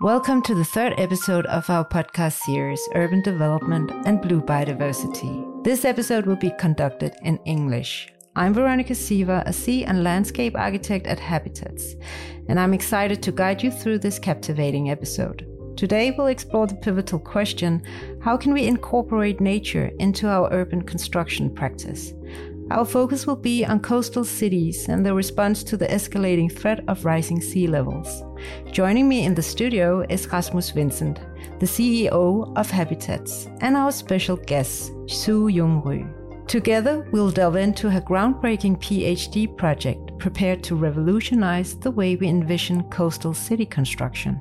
Welcome to the third episode of our podcast series, Urban Development and Blue Biodiversity. This episode will be conducted in English. I'm Veronica Siva, a sea and landscape architect at Habitats, and I'm excited to guide you through this captivating episode. Today, we'll explore the pivotal question how can we incorporate nature into our urban construction practice? Our focus will be on coastal cities and the response to the escalating threat of rising sea levels. Joining me in the studio is Rasmus Vincent, the CEO of Habitats, and our special guest, Soo Jung Ryu. Together, we'll delve into her groundbreaking PhD project prepared to revolutionize the way we envision coastal city construction.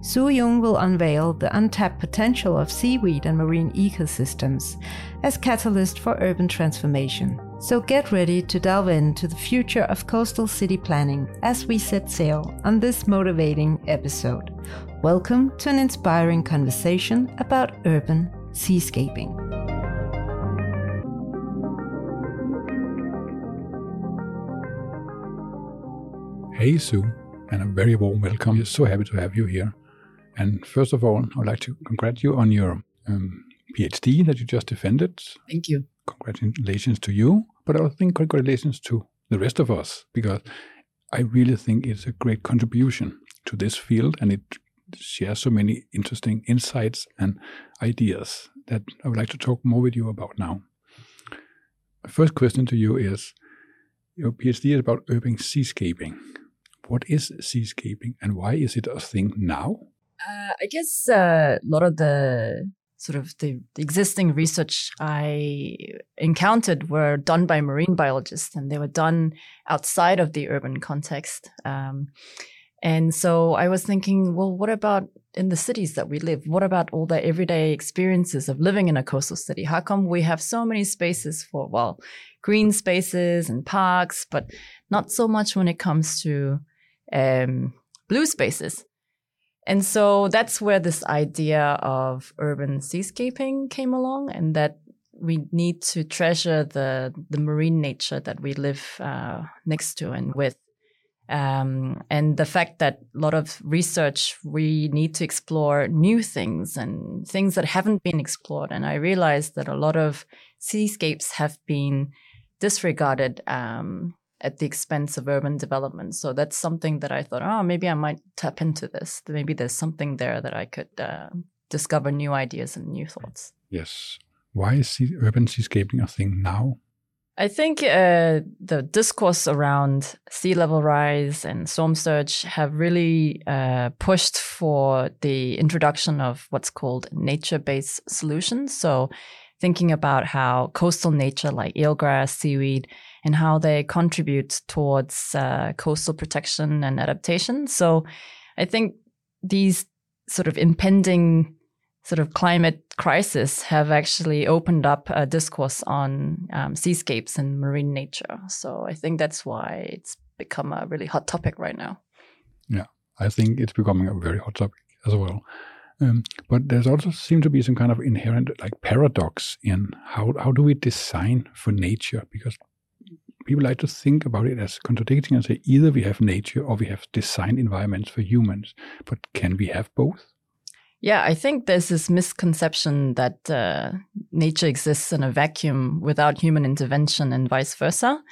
Su Yung will unveil the untapped potential of seaweed and marine ecosystems as catalyst for urban transformation. So get ready to delve into the future of coastal city planning as we set sail on this motivating episode. Welcome to an inspiring conversation about urban seascaping. Hey Soo, and a very warm welcome. We're so happy to have you here. And first of all, I would like to congratulate you on your um, PhD that you just defended. Thank you. Congratulations to you, but I think congratulations to the rest of us because I really think it's a great contribution to this field and it shares so many interesting insights and ideas that I would like to talk more with you about now. First question to you is your PhD is about urban seascaping. What is seascaping and why is it a thing now? Uh, I guess uh, a lot of the sort of the, the, existing research I encountered were done by marine biologists, and they were done outside of the urban context. Um, and so I was thinking, well, what about in the cities that we live? What about all the everyday experiences of living in a coastal city? How come we have so many spaces for, well, green spaces and parks, but not so much when it comes to um, blue spaces? And so that's where this idea of urban seascaping came along, and that we need to treasure the the marine nature that we live uh, next to and with. Um, and the fact that a lot of research, we need to explore new things and things that haven't been explored. And I realized that a lot of seascapes have been disregarded um, at the expense of urban development. So that's something that I thought, oh, maybe I might tap into this. Maybe there's something there that I could uh, discover new ideas and new thoughts. Yes. Why is sea- urban seascaping a thing now? I think uh, the discourse around sea level rise and storm surge have really uh, pushed for the introduction of what's called nature based solutions. So, thinking about how coastal nature like eelgrass, seaweed, and how they contribute towards uh, coastal protection and adaptation. So I think these sort of impending sort of climate crisis have actually opened up a discourse on um, seascapes and marine nature. So I think that's why it's become a really hot topic right now. Yeah, I think it's becoming a very hot topic as well. Um, but there's also seem to be some kind of inherent like paradox in how how do we design for nature because people like to think about it as contradicting and say either we have nature or we have designed environments for humans. But can we have both? Yeah, I think there's this misconception that uh, nature exists in a vacuum without human intervention and vice versa.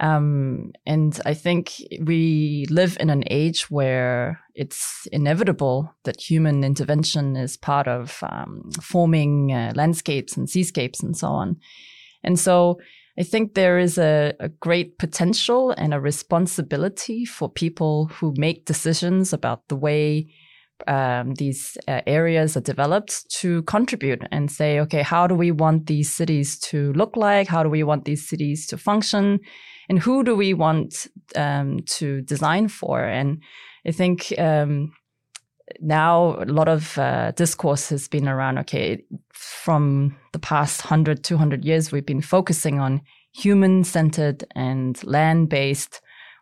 Um, and I think we live in an age where it's inevitable that human intervention is part of um, forming uh, landscapes and seascapes and so on. And so I think there is a, a, great potential and a responsibility for people who make decisions about the way um, these uh, areas are developed to contribute and say, okay, how do we want these cities to look like? How do we want these cities to function? And who do we want um, to design for? And I think um, now a lot of uh, discourse has been around okay from the past 100 200 years we've been focusing on human centered and land based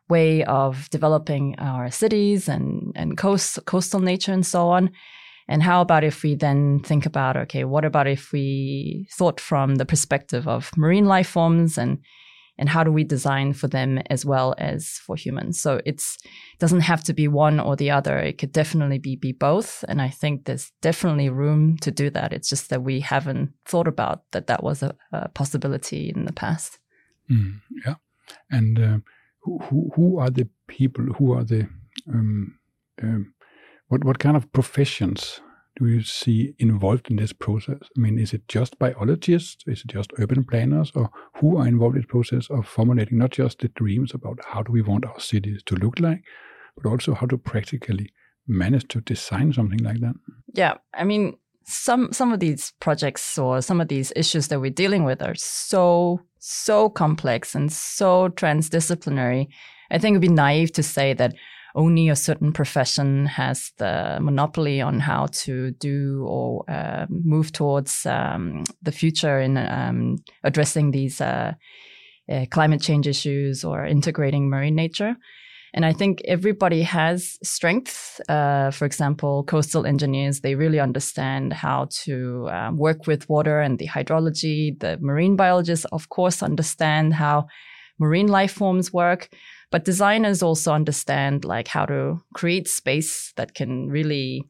way of developing our cities and and coast coastal nature and so on and how about if we then think about okay what about if we thought from the perspective of marine life forms and and how do we design for them as well as for humans. So it's doesn't have to be one or the other. It could definitely be be both. And i think there's definitely room to do that. It's just that we haven't thought about that that was a, a possibility in the past. Mm, yeah. And uh, who, who, are the people who are the um, um, what what kind of professions do you see involved in this process? I mean, is it just biologists? Is it just urban planners? Or who are involved in the process of formulating not just the dreams about how do we want our cities to look like, but also how to practically manage to design something like that? Yeah, I mean, some some of these projects or some of these issues that we're dealing with are so so complex and so transdisciplinary. I think it'd be naive to say that only a certain profession has the monopoly on how to do or uh, move towards um, the future in um, addressing these uh, uh, climate change issues or integrating marine nature. And I think everybody has strengths. Uh, for example, coastal engineers, they really understand how to um, work with water and the hydrology. The marine biologists, of course, understand how marine life forms work. But designers also understand like how to create space that can really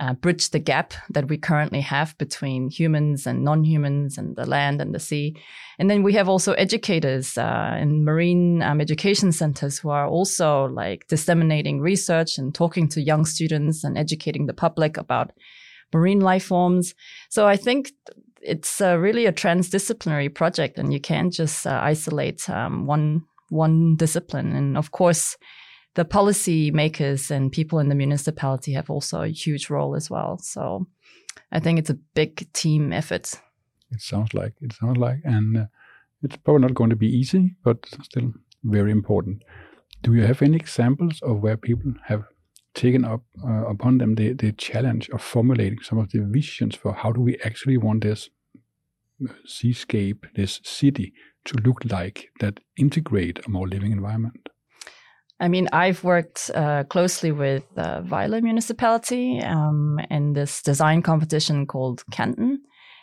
uh, bridge the gap that we currently have between humans and non-humans and the land and the sea. And then we have also educators uh, in marine um, education centers who are also like disseminating research and talking to young students and educating the public about marine life forms. So I think it's uh, really a transdisciplinary project and you can't just uh, isolate um, one one discipline. And of course, the policy makers and people in the municipality have also a huge role as well. So I think it's a big team effort. It sounds like it sounds like, and uh, it's probably not going to be easy, but still very important. Do you have any examples of where people have taken up uh, upon them the, the challenge of formulating some of the visions for how do we actually want this uh, seascape, this city, to look like that integrate a more living environment? I mean, I've worked uh, closely with uh, Vejle Municipality um, in this design competition called Kanten.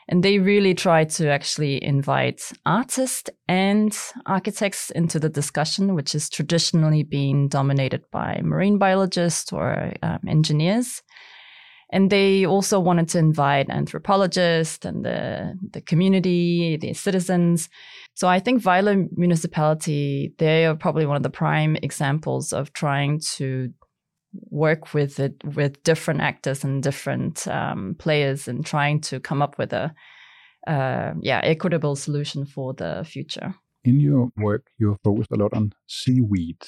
And they really try to actually invite artists and architects into the discussion, which is traditionally being dominated by marine biologists or um, engineers. And they also wanted to invite anthropologists and the, the community, the citizens. So I think Vejle municipality, they are probably one of the prime examples of trying to work with it with different actors and different um, players and trying to come up with a uh, yeah equitable solution for the future. In your work, you have focused a lot on seaweed,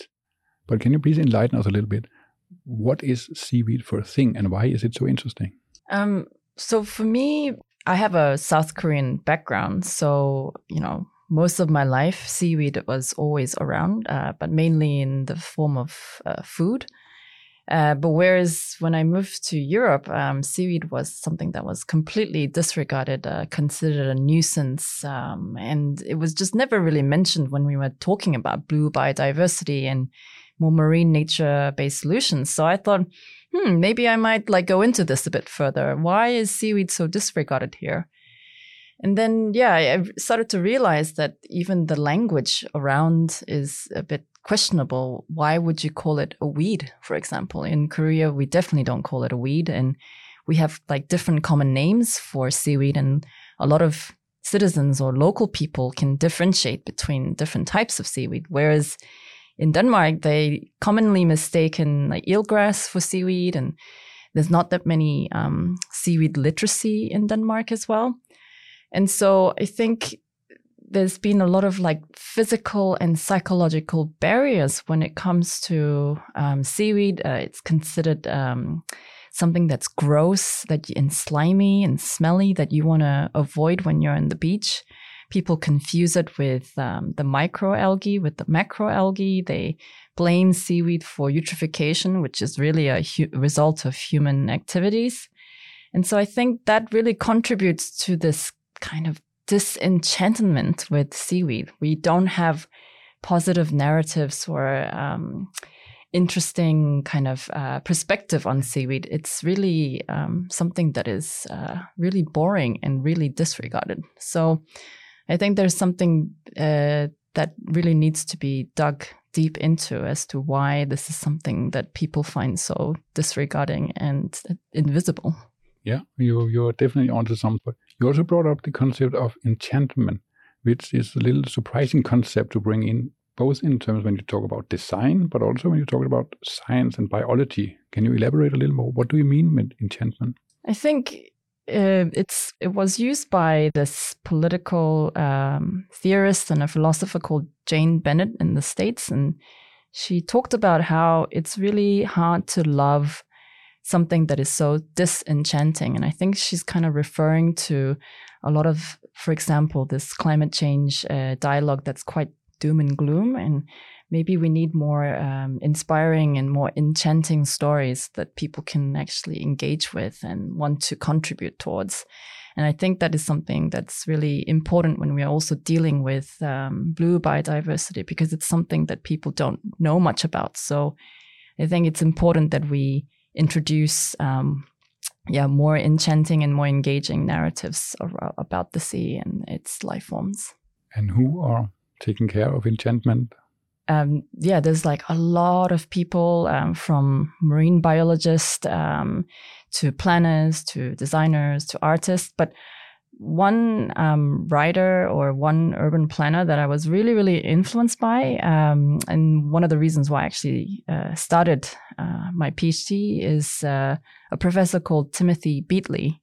but can you please enlighten us a little bit? what is seaweed for a thing and why is it so interesting? Um, so for me, I have a South Korean background. So, you know, most of my life, seaweed was always around, uh, but mainly in the form of uh, food. Uh, but whereas when I moved to Europe, um, seaweed was something that was completely disregarded, uh, considered a nuisance, um, and it was just never really mentioned when we were talking about blue biodiversity and more marine nature based solutions. So I thought, hmm, maybe I might like go into this a bit further. Why is seaweed so disregarded here? And then, yeah, I started to realize that even the language around is a bit questionable. Why would you call it a weed, for example? In Korea, we definitely don't call it a weed. And we have like different common names for seaweed. And a lot of citizens or local people can differentiate between different types of seaweed. Whereas in Denmark, they commonly mistaken like eelgrass for seaweed, and there's not that many um, seaweed literacy in Denmark as well. And so I think there's been a lot of like physical and psychological barriers when it comes to um, seaweed. Uh, it's considered um, something that's gross, that and slimy and smelly that you want to avoid when you're on the beach people confuse it with um, the microalgae, with the macroalgae. They blame seaweed for eutrophication, which is really a hu- result of human activities. And so I think that really contributes to this kind of disenchantment with seaweed. We don't have positive narratives or um, interesting kind of uh, perspective on seaweed. It's really um, something that is uh, really boring and really disregarded. So I think there's something uh, that really needs to be dug deep into as to why this is something that people find so disregarding and invisible. Yeah, you you're definitely onto something. You also brought up the concept of enchantment, which is a little surprising concept to bring in, both in terms when you talk about design, but also when you talk about science and biology. Can you elaborate a little more? What do you mean with enchantment? I think uh, it's it was used by this political um, theorist and a philosopher called Jane Bennett in the states, and she talked about how it's really hard to love something that is so disenchanting, and I think she's kind of referring to a lot of, for example, this climate change uh, dialogue that's quite doom and gloom, and maybe we need more um, inspiring and more enchanting stories that people can actually engage with and want to contribute towards. And I think that is something that's really important when we are also dealing with um, blue biodiversity because it's something that people don't know much about. So I think it's important that we introduce, um, yeah, more enchanting and more engaging narratives about the sea and its life forms. And who are taking care of enchantment um, yeah, there's like a lot of people um, from marine biologists um, to planners to designers to artists. But one um, writer or one urban planner that I was really, really influenced by, um, and one of the reasons why I actually uh, started uh, my PhD is uh, a professor called Timothy Beatley.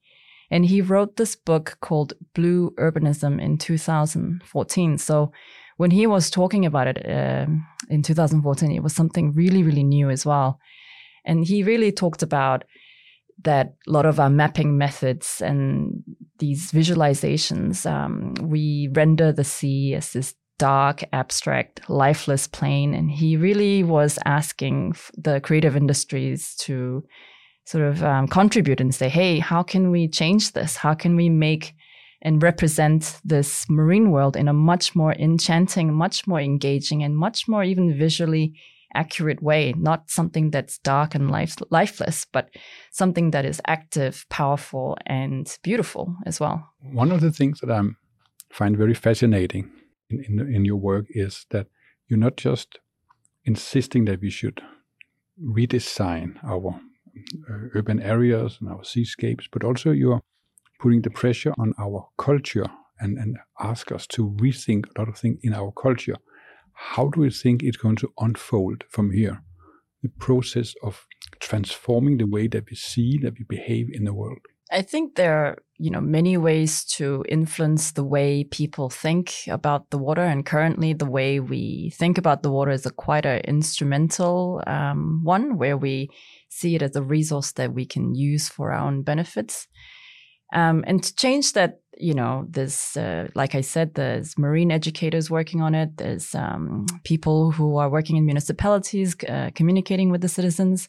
And he wrote this book called Blue Urbanism in 2014. So when he was talking about it uh, in 2014, it was something really, really new as well. And he really talked about that a lot of our mapping methods and these visualizations, um, we render the sea as this dark, abstract, lifeless plane. And he really was asking the creative industries to sort of um, contribute and say, hey, how can we change this? How can we make and represent this marine world in a much more enchanting, much more engaging, and much more even visually accurate way. Not something that's dark and life- lifeless, but something that is active, powerful, and beautiful as well. One of the things that I find very fascinating in, in, in your work is that you're not just insisting that we should redesign our uh, urban areas and our seascapes, but also you're putting the pressure on our culture and, and ask us to rethink a lot of things in our culture. How do we think it's going to unfold from here? The process of transforming the way that we see, that we behave in the world. I think there are, you know, many ways to influence the way people think about the water. And currently, the way we think about the water is a quite an instrumental um, one, where we see it as a resource that we can use for our own benefits. Um, and to change that, you know, there's, uh, like I said, there's marine educators working on it. There's um, people who are working in municipalities, uh, communicating with the citizens.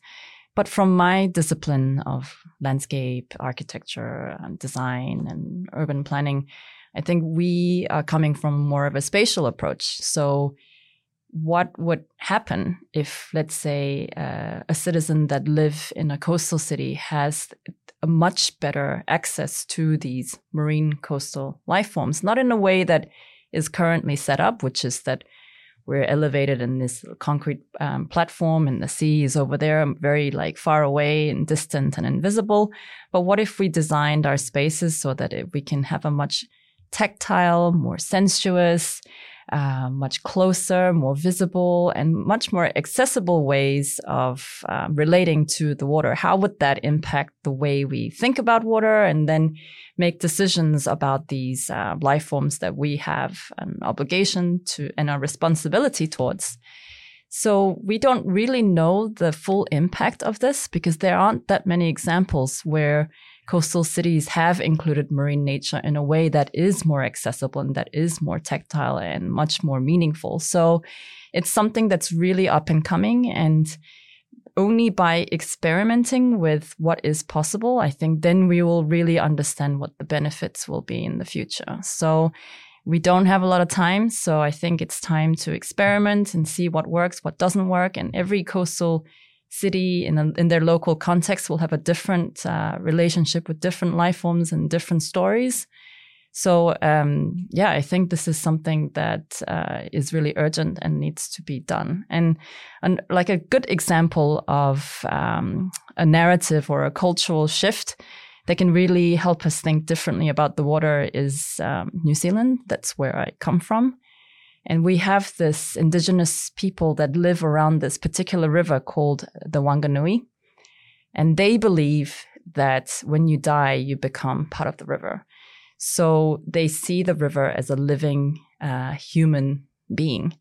But from my discipline of landscape, architecture, and design, and urban planning, I think we are coming from more of a spatial approach. So, what would happen if, let's say, uh, a citizen that live in a coastal city has a much better access to these marine coastal life forms, not in a way that is currently set up, which is that we're elevated in this concrete um, platform and the sea is over there, very like far away and distant and invisible. But what if we designed our spaces so that it, we can have a much tactile, more sensuous, uh, much closer, more visible, and much more accessible ways of uh, relating to the water. How would that impact the way we think about water and then make decisions about these uh, life forms that we have an obligation to and a responsibility towards? So we don't really know the full impact of this because there aren't that many examples where coastal cities have included marine nature in a way that is more accessible and that is more tactile and much more meaningful. So it's something that's really up and coming and only by experimenting with what is possible, I think then we will really understand what the benefits will be in the future. So we don't have a lot of time. So I think it's time to experiment and see what works, what doesn't work. And every coastal city in, in their local context will have a different uh, relationship with different life forms and different stories. So um, yeah, I think this is something that uh, is really urgent and needs to be done. And and like a good example of um, a narrative or a cultural shift that can really help us think differently about the water is um, New Zealand. That's where I come from. And we have this indigenous people that live around this particular river called the Wanganui. And they believe that when you die, you become part of the river. So they see the river as a living uh, human being.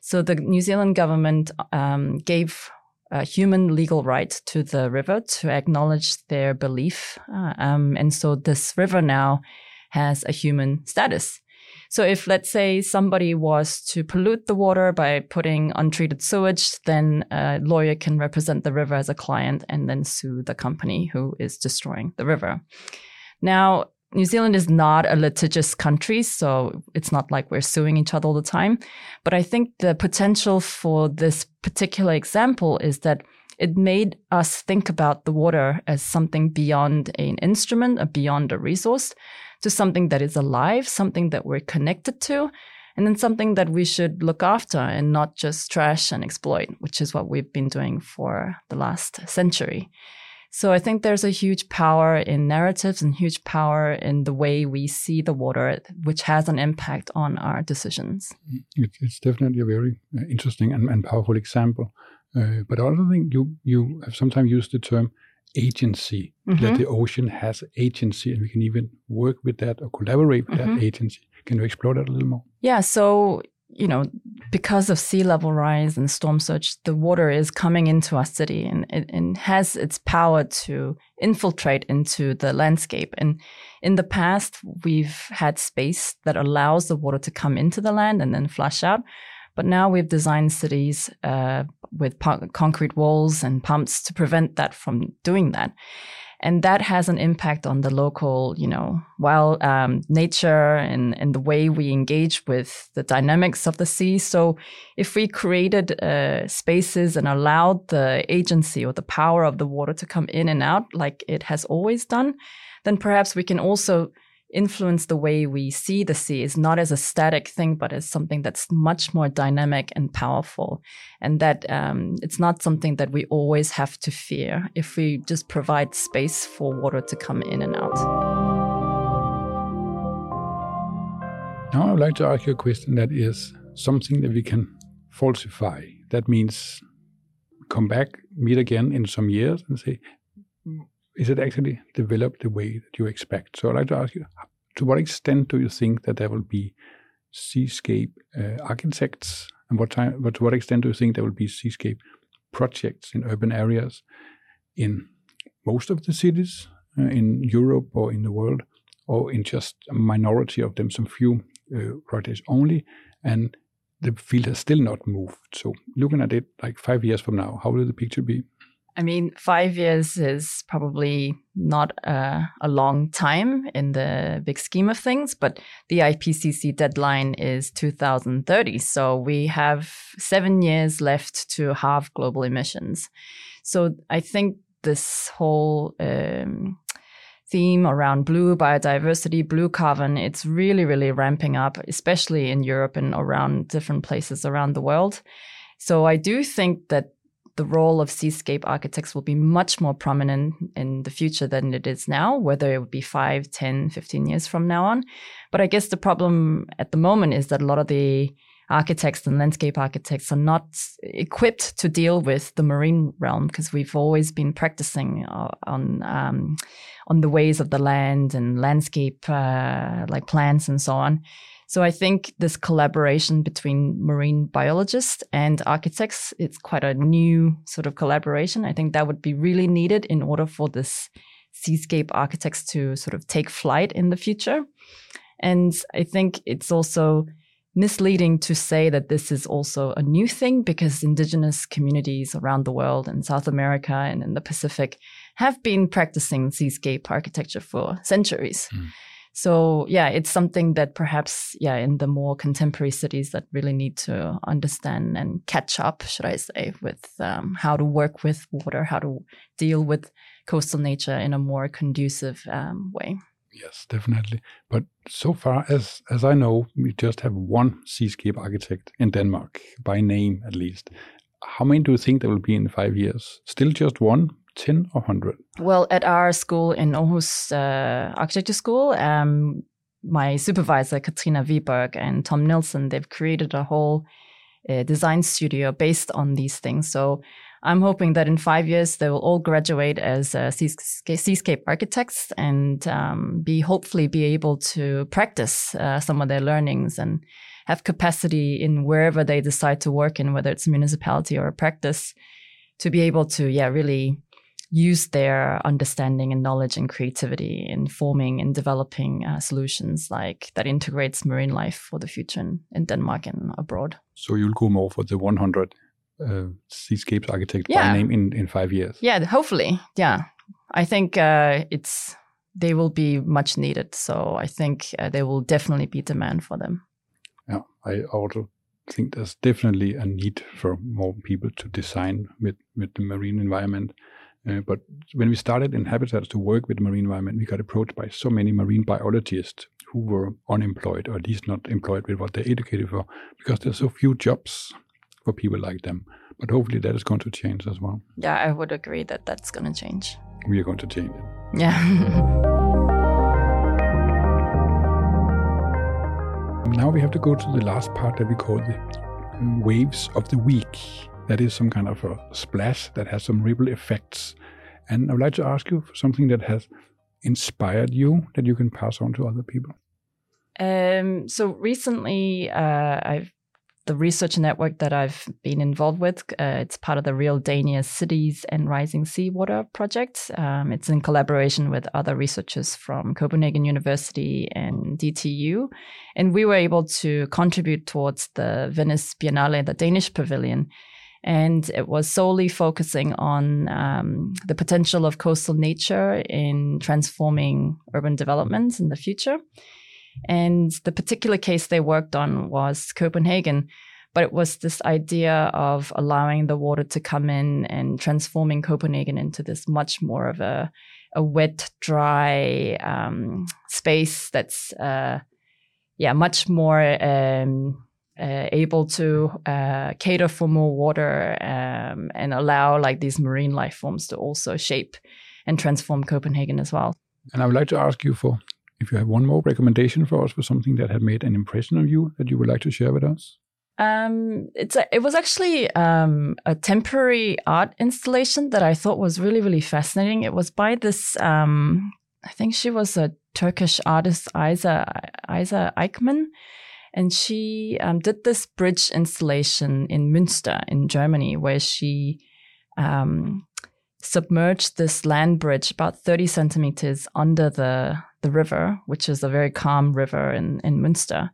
So the New Zealand government um, gave a human legal right to the river to acknowledge their belief. Uh, um, and so this river now has a human status. So if let's say somebody was to pollute the water by putting untreated sewage, then a lawyer can represent the river as a client and then sue the company who is destroying the river. Now, New Zealand is not a litigious country, so it's not like we're suing each other all the time. But I think the potential for this particular example is that it made us think about the water as something beyond an instrument, beyond a resource, to something that is alive, something that we're connected to, and then something that we should look after and not just trash and exploit, which is what we've been doing for the last century. So I think there's a huge power in narratives and huge power in the way we see the water, which has an impact on our decisions. It's definitely a very uh, interesting and, powerful example. Uh, but I also think you you have sometimes used the term agency, mm-hmm. that the ocean has agency, and we can even work with that or collaborate with mm-hmm. that agency. Can you explore that a little more? Yeah. So, you know, because of sea level rise and storm surge, the water is coming into our city and it and has its power to infiltrate into the landscape. And in the past, we've had space that allows the water to come into the land and then flush out. But now we've designed cities uh, with concrete walls and pumps to prevent that from doing that. And that has an impact on the local, you know, wild um, nature and, and the way we engage with the dynamics of the sea. So if we created uh, spaces and allowed the agency or the power of the water to come in and out like it has always done, then perhaps we can also influence the way we see the sea is not as a static thing, but as something that's much more dynamic and powerful. And that um, it's not something that we always have to fear if we just provide space for water to come in and out. Now, I would like to ask you a question that is something that we can falsify. That means come back, meet again in some years, and say, is it actually developed the way that you expect? So I'd like to ask you, to what extent do you think that there will be seascape uh, architects, and what time, but to what extent do you think there will be seascape projects in urban areas in most of the cities uh, in Europe or in the world, or in just a minority of them, some few uh, projects only, and the field has still not moved. So looking at it like five years from now, how will the picture be? I mean, five years is probably not a, a, long time in the big scheme of things, but the IPCC deadline is 2030. So we have seven years left to halve global emissions. So I think this whole um, theme around blue biodiversity, blue carbon, it's really, really ramping up, especially in Europe and around different places around the world. So I do think that the role of seascape architects will be much more prominent in the future than it is now, whether it would be 5, 10, 15 years from now on. But I guess the problem at the moment is that a lot of the architects and landscape architects are not equipped to deal with the marine realm because we've always been practicing uh, on um, on the ways of the land and landscape uh, like plants and so on. So I think this collaboration between marine biologists and architects, it's quite a new sort of collaboration. I think that would be really needed in order for this seascape architects to sort of take flight in the future. And I think it's also misleading to say that this is also a new thing because indigenous communities around the world in South America and in the Pacific have been practicing seascape architecture for centuries. Mm. So yeah, it's something that perhaps yeah in the more contemporary cities that really need to understand and catch up, should I say, with um, how to work with water, how to deal with coastal nature in a more conducive um, way. Yes, definitely. But so far as as I know, we just have one seascape architect in Denmark, by name at least. How many do you think there will be in five years? Still just one, 10 or 100? Well, at our school in Aarhus uh, Architecture School, um, my supervisor, Katrina Viborg, and Tom Nielsen, they've created a whole uh, design studio based on these things. So I'm hoping that in five years they will all graduate as uh, seascape architects and um, be hopefully be able to practice uh, some of their learnings and have capacity in wherever they decide to work in, whether it's a municipality or a practice, to be able to yeah really use their understanding and knowledge and creativity in forming and developing uh, solutions like that integrates marine life for the future in, in Denmark and abroad. So you'll go more for the 100 uh, seascapes architect yeah. by name in, in five years. Yeah, hopefully. Yeah. I think uh, it's they will be much needed. So I think uh, there will definitely be demand for them. Yeah, I also think there's definitely a need for more people to design with, with the marine environment. Uh, but when we started in Habitats to work with the marine environment, we got approached by so many marine biologists who were unemployed or at least not employed with what they're educated for because there's so few jobs for people like them. But hopefully that is going to change as well. Yeah, I would agree that that's going to change. We are going to change it. Yeah. now we have to go to the last part that we call the waves of the week. That is some kind of a splash that has some ripple effects. And I would like to ask you for something that has inspired you that you can pass on to other people. Um, so recently, uh, I've the research network that I've been involved with. Uh, it's part of the Realdania Cities and Rising Seawater project. Um, it's in collaboration with other researchers from Copenhagen University and DTU. And we were able to contribute towards the Venice Biennale, the Danish pavilion. And it was solely focusing on um, the potential of coastal nature in transforming urban development in the future. And the particular case they worked on was Copenhagen, but it was this idea of allowing the water to come in and transforming Copenhagen into this much more of a, a wet, dry um, space that's, uh, yeah, much more um, uh, able to uh, cater for more water um, and allow like these marine life forms to also shape and transform Copenhagen as well. And I would like to ask you for if you have one more recommendation for us for something that had made an impression on you that you would like to share with us. Um, it's a, it was actually um, a temporary art installation that I thought was really really fascinating. It was by this um, I think she was a Turkish artist Ayşe Ayşe Erkmen, and she um, did this bridge installation in Münster in Germany, where she um, submerged this land bridge about 30 centimeters under the the river, which is a very calm river in, in Münster,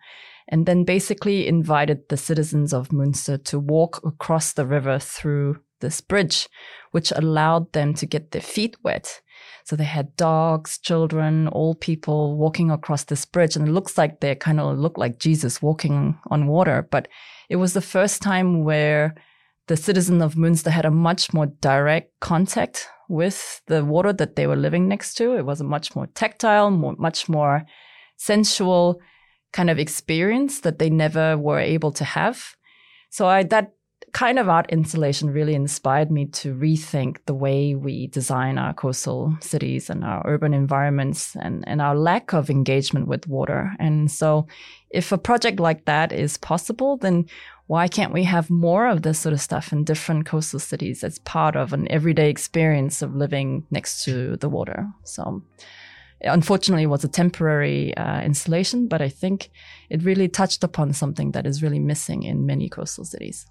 and then basically invited the citizens of Münster to walk across the river through this bridge, which allowed them to get their feet wet. So they had dogs, children, old people walking across this bridge, and it looks like they kind of look like Jesus walking on water. But it was the first time where the citizen of Münster had a much more direct contact with the water that they were living next to. It was a much more tactile, more, much more sensual kind of experience that they never were able to have. So I, that kind of art installation really inspired me to rethink the way we design our coastal cities and our urban environments and, and our lack of engagement with water. And so if a project like that is possible, then why can't we have more of this sort of stuff in different coastal cities as part of an everyday experience of living next to the water? So, unfortunately, it was a temporary uh, installation, but I think it really touched upon something that is really missing in many coastal cities.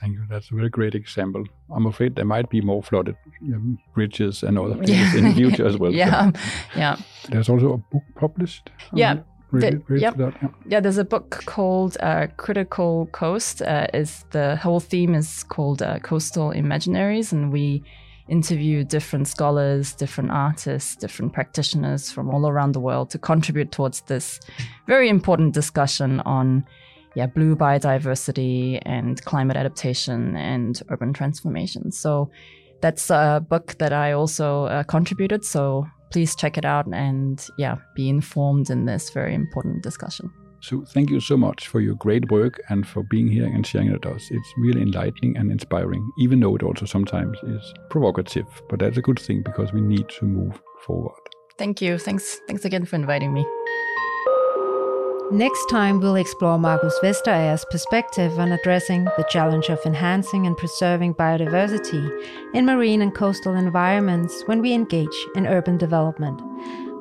Thank you. That's a very great example. I'm afraid there might be more flooded um, bridges and other things in the future as well. yeah, so. yeah. There's also a book published. Yeah, the, yep. That, yeah. yeah. there's a book called uh, Critical Coast. Uh, is the whole theme is called uh, Coastal Imaginaries, and we interview different scholars, different artists, different practitioners from all around the world to contribute towards this very important discussion on yeah blue biodiversity and climate adaptation and urban transformation. So that's a book that I also uh, contributed. So please check it out and yeah, be informed in this very important discussion. So thank you so much for your great work and for being here and sharing it with us. It's really enlightening and inspiring, even though it also sometimes is provocative. But that's a good thing because we need to move forward. Thank you. Thanks. Thanks again for inviting me. Next time, we'll explore Markus Vesterager's perspective on addressing the challenge of enhancing and preserving biodiversity in marine and coastal environments when we engage in urban development.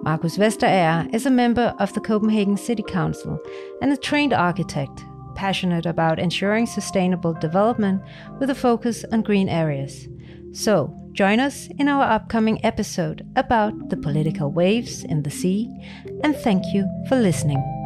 Markus Vesterager is a member of the Copenhagen City Council and a trained architect, passionate about ensuring sustainable development with a focus on green areas. So, join us in our upcoming episode about the political waves in the sea, and thank you for listening.